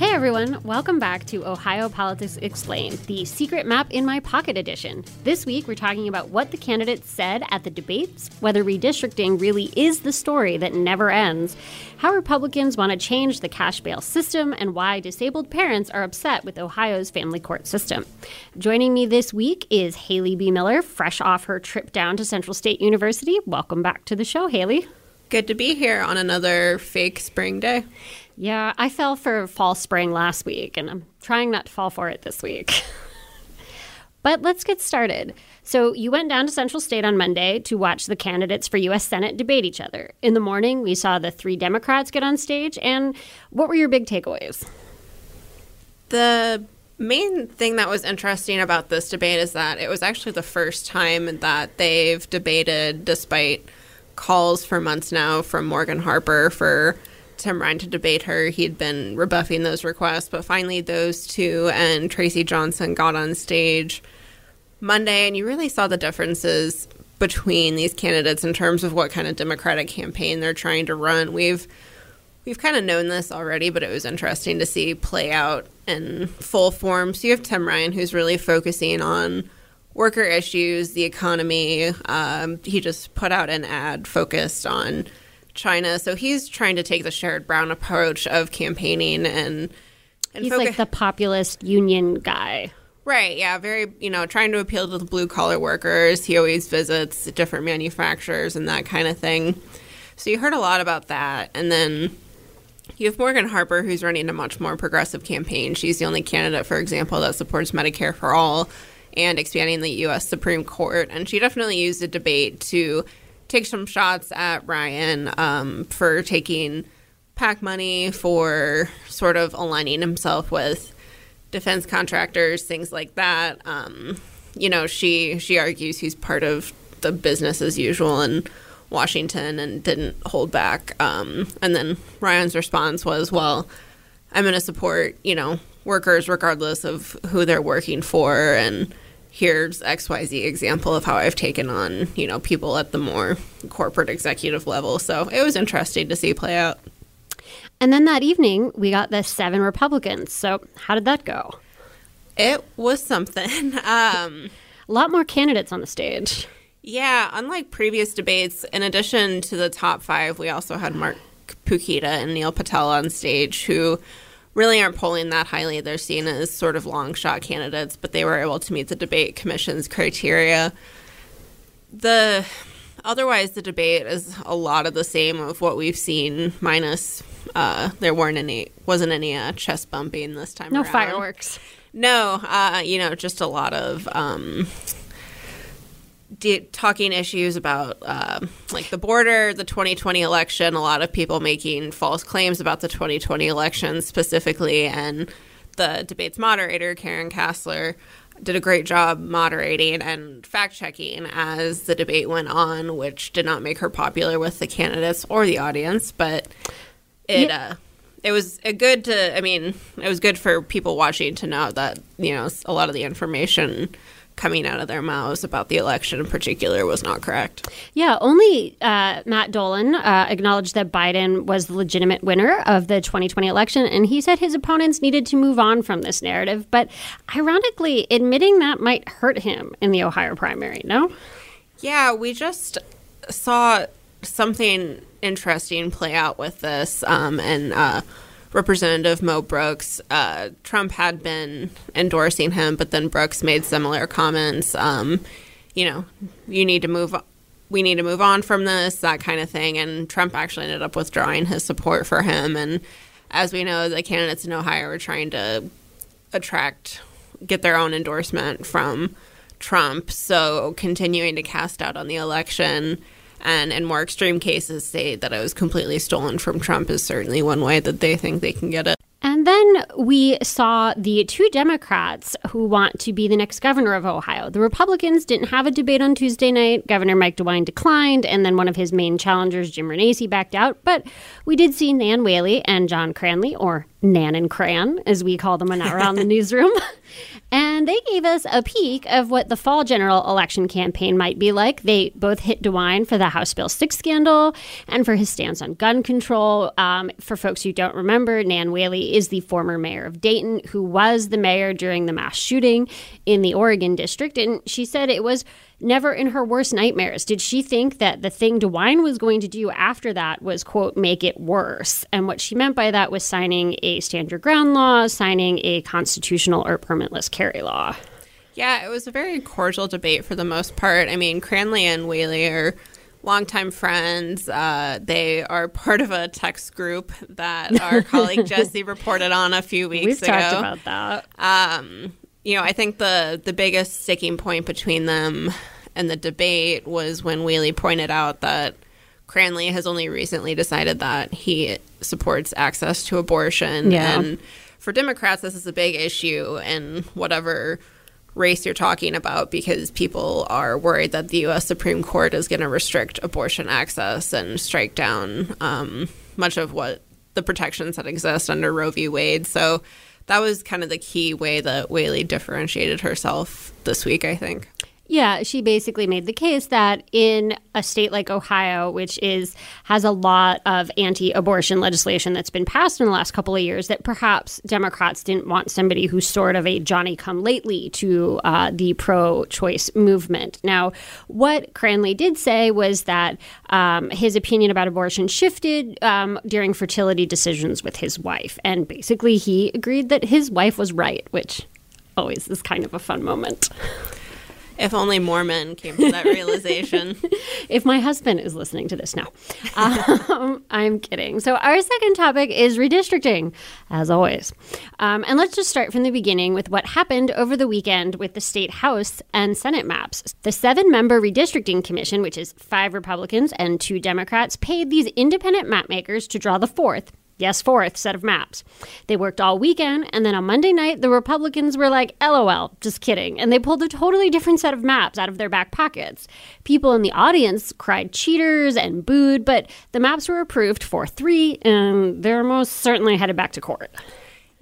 Hey everyone, welcome back to Ohio Politics Explained, the Secret Map in My Pocket edition. This week we're talking about what the candidates said at the debates, whether redistricting really is the story that never ends, how Republicans want to change the cash bail system, and why disabled parents are upset with Ohio's family court system. Joining me this week is Haley BeMiller, fresh off her trip down to Central State University. Welcome back to the show, Haley. Good to be here on another fake spring day. Yeah, I fell for fall spring last week, and I'm trying not to fall for it this week. but let's get started. So, you went down to Central State on Monday to watch the candidates for U.S. Senate debate each other. In the morning, we saw the three Democrats get on stage. And what were your big takeaways? The main thing that was interesting about this debate is that it was actually the first time that they've debated, despite calls for months now from Morgan Harper for Tim Ryan to debate her. He'd been rebuffing those requests, but finally those two and Traci Johnson got on stage Monday, and you really saw the differences between these candidates in terms of what kind of Democratic campaign they're trying to run. We've we've kind of known this already, but it was interesting to see play out in full form. So you have Tim Ryan, who's really focusing on worker issues, the economy. Um, he just put out an ad focused on China. So he's trying to take the Sherrod Brown approach of campaigning and, and he's like the populist union guy. Right, yeah, very, you know, trying to appeal to the blue collar workers. He always visits different manufacturers and that kind of thing. So you heard a lot about that. And then you have Morgan Harper, who's running a much more progressive campaign. She's the only candidate, for example, that supports Medicare for all and expanding the U.S. Supreme Court. And she definitely used the debate to take some shots at Ryan um, for taking PAC money, for sort of aligning himself with defense contractors, things like that. Um, you know, she she argues he's part of the business as usual in Washington and didn't hold back. Um, and then Ryan's response was, "Well, I'm going to support you know workers regardless of who they're working for and." Here's XYZ example of how I've taken on, you know, people at the more corporate executive level. So it was interesting to see play out. And then that evening, we got the seven Republicans. So how did that go? It was something. Um, A lot more candidates on the stage. Yeah, unlike previous debates, in addition to the top five, we also had Mark Pukita and Neil Patel on stage who really aren't polling that highly. They're seen as sort of long shot candidates, but they were able to meet the debate commission's criteria. The otherwise the debate is a lot of the same of what we've seen minus uh, there weren't any wasn't any uh, chest bumping this time no around. fireworks no uh, you know just a lot of um, de- talking issues about uh, like the border, the 2020 election, a lot of people making false claims about the 2020 election specifically, and the debate's moderator, Karen Kasler, did a great job moderating and fact checking as the debate went on, which did not make her popular with the candidates or the audience, but it. Yeah. Uh, it was a good to i mean it was good for people watching to know that you know a lot of the information coming out of their mouths about the election in particular was not correct. Yeah, only uh, Matt Dolan uh, acknowledged that Biden was the legitimate winner of the 2020 election, and he said his opponents needed to move on from this narrative. But ironically, admitting that might hurt him in the Ohio primary, no? Yeah, we just saw something interesting play out with this, um, and uh, Representative Mo Brooks. Uh, Trump had been endorsing him, but then Brooks made similar comments. Um, you know, you need to move. We need to move on from this, that kind of thing. And Trump actually ended up withdrawing his support for him. And as we know, the candidates in Ohio are trying to attract, get their own endorsement from Trump. So continuing to cast doubt on the election and in more extreme cases say that it was completely stolen from Trump is certainly one way that they think they can get it. And then we saw the two Democrats who want to be the next governor of Ohio. The Republicans didn't have a debate on Tuesday night. Governor Mike DeWine declined, and then one of his main challengers, Jim Renacci, backed out. But we did see Nan Whaley and John Cranley, or Nan and Cran, as we call them around the newsroom. And they gave us a peek of what the fall general election campaign might be like. They both hit DeWine for the House Bill 6 scandal and for his stance on gun control. Um, for folks who don't remember, Nan Whaley is the former mayor of Dayton, who was the mayor during the mass shooting in the Oregon district. And she said it was never in her worst nightmares did she think that the thing DeWine was going to do after that was, quote, make it worse. And what she meant by that was signing a stand your ground law, signing a constitutional or permitless carry law. Yeah, it was a very cordial debate for the most part. I mean, Cranley and Whaley are longtime friends. Uh, they are part of a text group that our colleague Jessie reported on a few weeks We've ago. talked about that. Um, you know, I think the the biggest sticking point between them and the debate was when Whaley pointed out that Cranley has only recently decided that he supports access to abortion. Yeah. And for Democrats, this is a big issue in whatever race you're talking about because people are worried that the U.S. Supreme Court is going to restrict abortion access and strike down um, much of what the protections that exist under Roe v. Wade. So that was kind of the key way that Whaley differentiated herself this week, I think. Yeah, she basically made the case that in a state like Ohio, which is has a lot of anti-abortion legislation that's been passed in the last couple of years, that perhaps Democrats didn't want somebody who's sort of a Johnny-come-lately to uh, the pro-choice movement. Now, what Cranley did say was that um, his opinion about abortion shifted um, during fertility decisions with his wife, and basically he agreed that his wife was right, which always is kind of a fun moment. If only more men came to that realization. if my husband is listening to this now. Um, I'm kidding. So, our second topic is redistricting, as always. Um, and let's just start from the beginning with what happened over the weekend with the state House and Senate maps. The seven member redistricting commission, which is five Republicans and two Democrats, paid these independent map makers to draw the fourth Yes, fourth set of maps. They worked all weekend, and then on Monday night, the Republicans were like, LOL, just kidding. And they pulled a totally different set of maps out of their back pockets. People in the audience cried cheaters and booed, but the maps were approved 4 3, and they're most certainly headed back to court.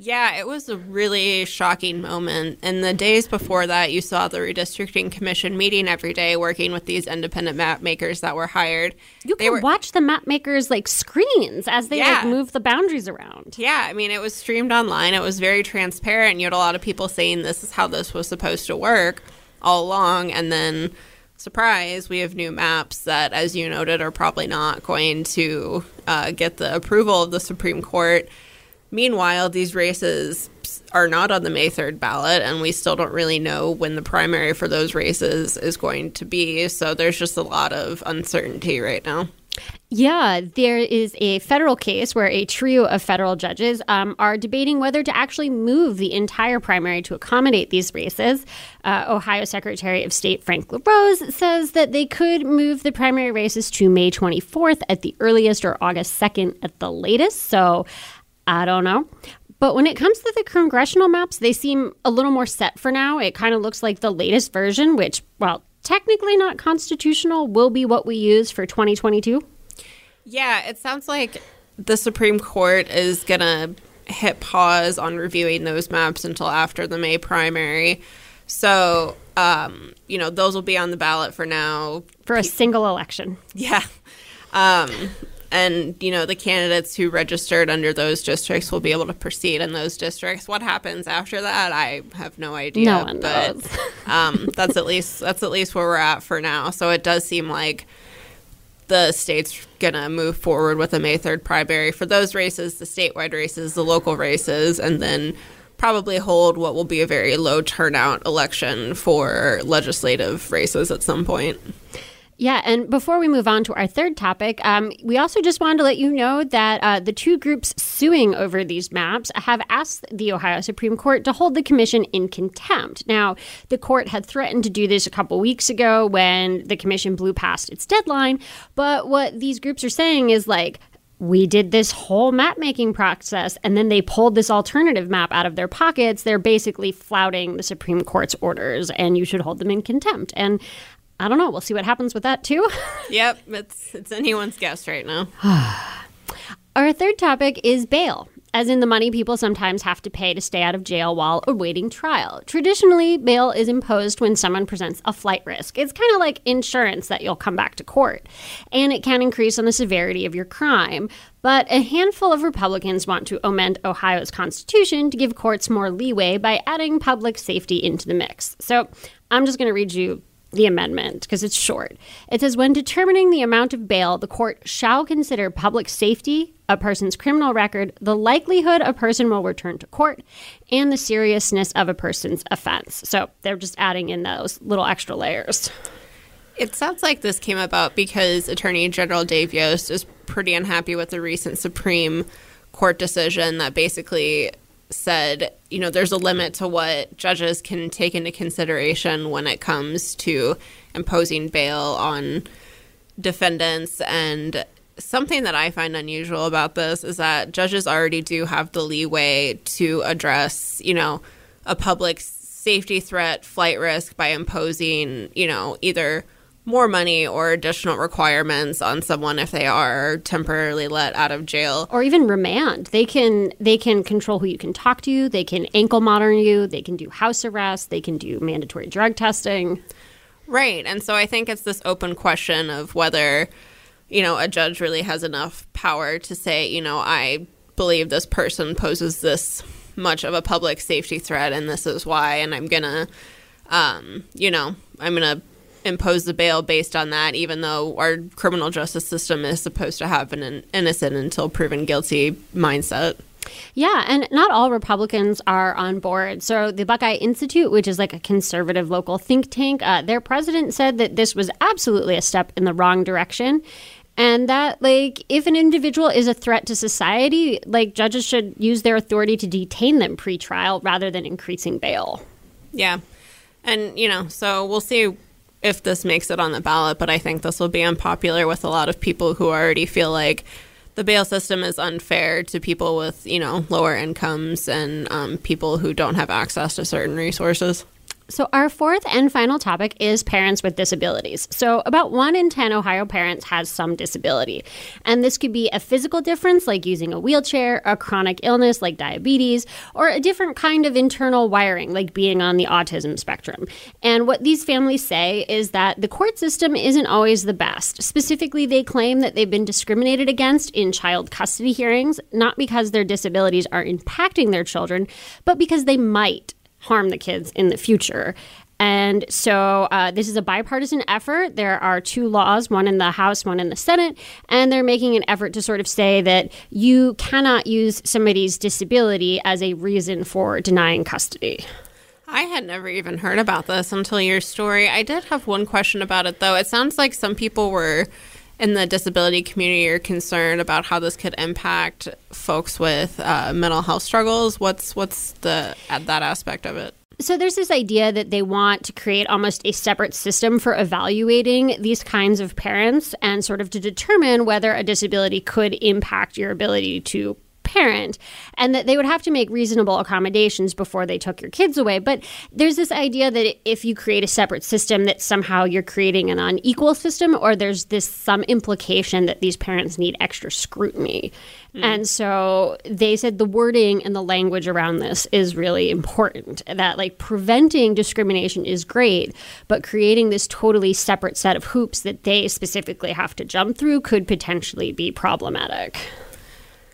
Yeah, it was a really shocking moment. And the days before that, you saw the redistricting commission meeting every day, working with these independent map makers that were hired. You They can were- watch the map makers like screens as they like move the boundaries around. Yeah, I mean, it was streamed online. It was very transparent. You had a lot of people saying this is how this was supposed to work all along. And then, surprise, we have new maps that, as you noted, are probably not going to uh, get the approval of the Supreme Court. Meanwhile, these races are not on the May 3rd ballot, and we still don't really know when the primary for those races is going to be. So there's just a lot of uncertainty right now. Yeah, there is a federal case where a trio of federal judges um, are debating whether to actually move the entire primary to accommodate these races. Uh, Ohio Secretary of State Frank LaRose says that they could move the primary races to May 24th at the earliest or August 2nd at the latest. So I don't know. But when it comes to the congressional maps, they seem a little more set for now. It kind of looks like the latest version, which, well, technically not constitutional, will be what we use for 2022. Yeah, it sounds like the Supreme Court is going to hit pause on reviewing those maps until after the May primary. So, um, you know, those will be on the ballot for now. for a single election. Yeah. Um, and, you know, the candidates who registered under those districts will be able to proceed in those districts. What happens after that, I have no idea. No one but, knows. um, that's at least that's at least where we're at for now. So it does seem like the state's gonna move forward with a May third primary for those races, the statewide races, the local races, and then probably hold what will be a very low turnout election for legislative races at some point. Yeah, and before we move on to our third topic, um, we also just wanted to let you know that uh, the two groups suing over these maps have asked the Ohio Supreme Court to hold the commission in contempt. Now, the court had threatened to do this a couple weeks ago when the commission blew past its deadline, but what these groups are saying is like, we did this whole map making process and then they pulled this alternative map out of their pockets. They're basically flouting the Supreme Court's orders and you should hold them in contempt. And I don't know. We'll see what happens with that too. Yep, it's it's anyone's guess right now. Our third topic is bail. as in the money people sometimes have to pay to stay out of jail while awaiting trial. Traditionally, bail is imposed when someone presents a flight risk. It's kind of like insurance that you'll come back to court, and it can increase on the severity of your crime. But a handful of Republicans want to amend Ohio's constitution to give courts more leeway by adding public safety into the mix. So I'm just going to read you the amendment because it's short. It says when determining the amount of bail, the court shall consider public safety, a person's criminal record, the likelihood a person will return to court, and the seriousness of a person's offense. So they're just adding in those little extra layers. It sounds like this came about because Attorney General Dave Yost is pretty unhappy with the recent Supreme Court decision that basically said, you know, there's a limit to what judges can take into consideration when it comes to imposing bail on defendants. And something that I find unusual about this is that judges already do have the leeway to address, you know, a public safety threat, flight risk by imposing, you know, either more money or additional requirements on someone if they are temporarily let out of jail. Or even remand. They can they can control who you can talk to. They can ankle monitor you. They can do house arrest. They can do mandatory drug testing. Right. And so i think it's this open question of whether you know a judge really has enough power to say you know i believe this person poses this much of a public safety threat and this is why and i'm gonna um, you know i'm gonna impose the bail based on that, even though our criminal justice system is supposed to have an innocent until proven guilty mindset. Yeah, and not all Republicans are on board. So, the Buckeye Institute, which is like a conservative local think tank, uh, their president said that this was absolutely a step in the wrong direction. And that, like, if an individual is a threat to society, like, judges should use their authority to detain them pre trial rather than increasing bail. Yeah. And, you know, so we'll see if this makes it on the ballot, but I think this will be unpopular with a lot of people who already feel like the bail system is unfair to people with, you know, lower incomes and um, people who don't have access to certain resources. So, our fourth and final topic is parents with disabilities. So, about one in 10 Ohio parents has some disability. And this could be a physical difference, like using a wheelchair, a chronic illness, like diabetes, or a different kind of internal wiring, like being on the autism spectrum. And what these families say is that the court system isn't always the best. Specifically, they claim that they've been discriminated against in child custody hearings, not because their disabilities are impacting their children, but because they might harm the kids in the future. And so uh, this is a bipartisan effort. There are two laws, one in the House, one in the Senate, and they're making an effort to sort of say that you cannot use somebody's disability as a reason for denying custody. I had never even heard about this until your story. I did have one question about it, though. It sounds like some people were in the disability community are concerned about how this could impact folks with uh, mental health struggles. What's what's the at that aspect of it? So there's this idea that they want to create almost a separate system for evaluating these kinds of parents and sort of to determine whether a disability could impact your ability to parent and that they would have to make reasonable accommodations before they took your kids away. But there's this idea that if you create a separate system, that somehow you're creating an unequal system, or there's this some implication that these parents need extra scrutiny. Mm. And so they said the wording and the language around this is really important. That like preventing discrimination is great, but creating this totally separate set of hoops that they specifically have to jump through could potentially be problematic.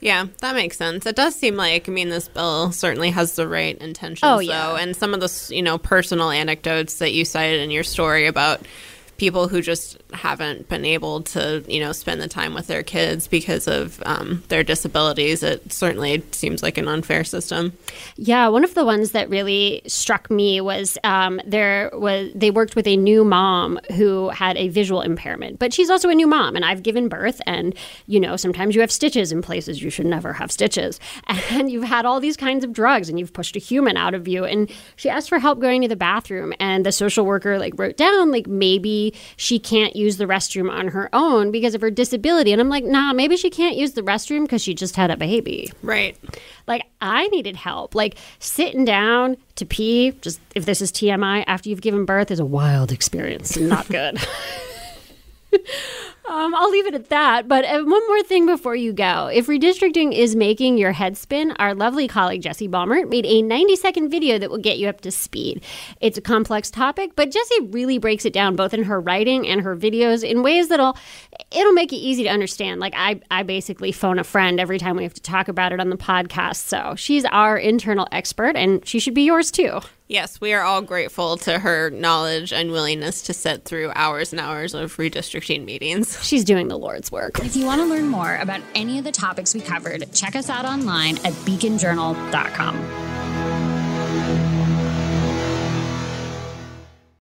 Yeah, that makes sense. It does seem like, I mean, this bill certainly has the right intentions, oh, yeah. though. And some of the, you know, personal anecdotes that you cited in your story about people who just haven't been able to, you know, spend the time with their kids because of um, their disabilities. It certainly seems like an unfair system. Yeah, one of the ones that really struck me was um, there was they worked with a new mom who had a visual impairment, but she's also a new mom, and I've given birth, and you know, sometimes you have stitches in places you should never have stitches, and you've had all these kinds of drugs, and you've pushed a human out of you, and she asked for help going to the bathroom, and the social worker like wrote down like maybe she can't use the restroom on her own because of her disability. And I'm like, nah, maybe she can't use the restroom because she just had a baby. Right. Like, I needed help. Like, sitting down to pee, just if this is TMI, after you've given birth is a wild experience not good. Um, I'll leave it at that. But uh, one more thing before you go. If redistricting is making your head spin, our lovely colleague Jessie Balmert made a 90 second video that will get you up to speed. It's a complex topic, but Jessie really breaks it down both in her writing and her videos in ways that'll it'll make it easy to understand. Like I, I basically phone a friend every time we have to talk about it on the podcast. So she's our internal expert, and she should be yours too. Yes, we are all grateful to her knowledge and willingness to sit through hours and hours of redistricting meetings. She's doing the Lord's work. If you want to learn more about any of the topics we covered, check us out online at beaconjournal.com.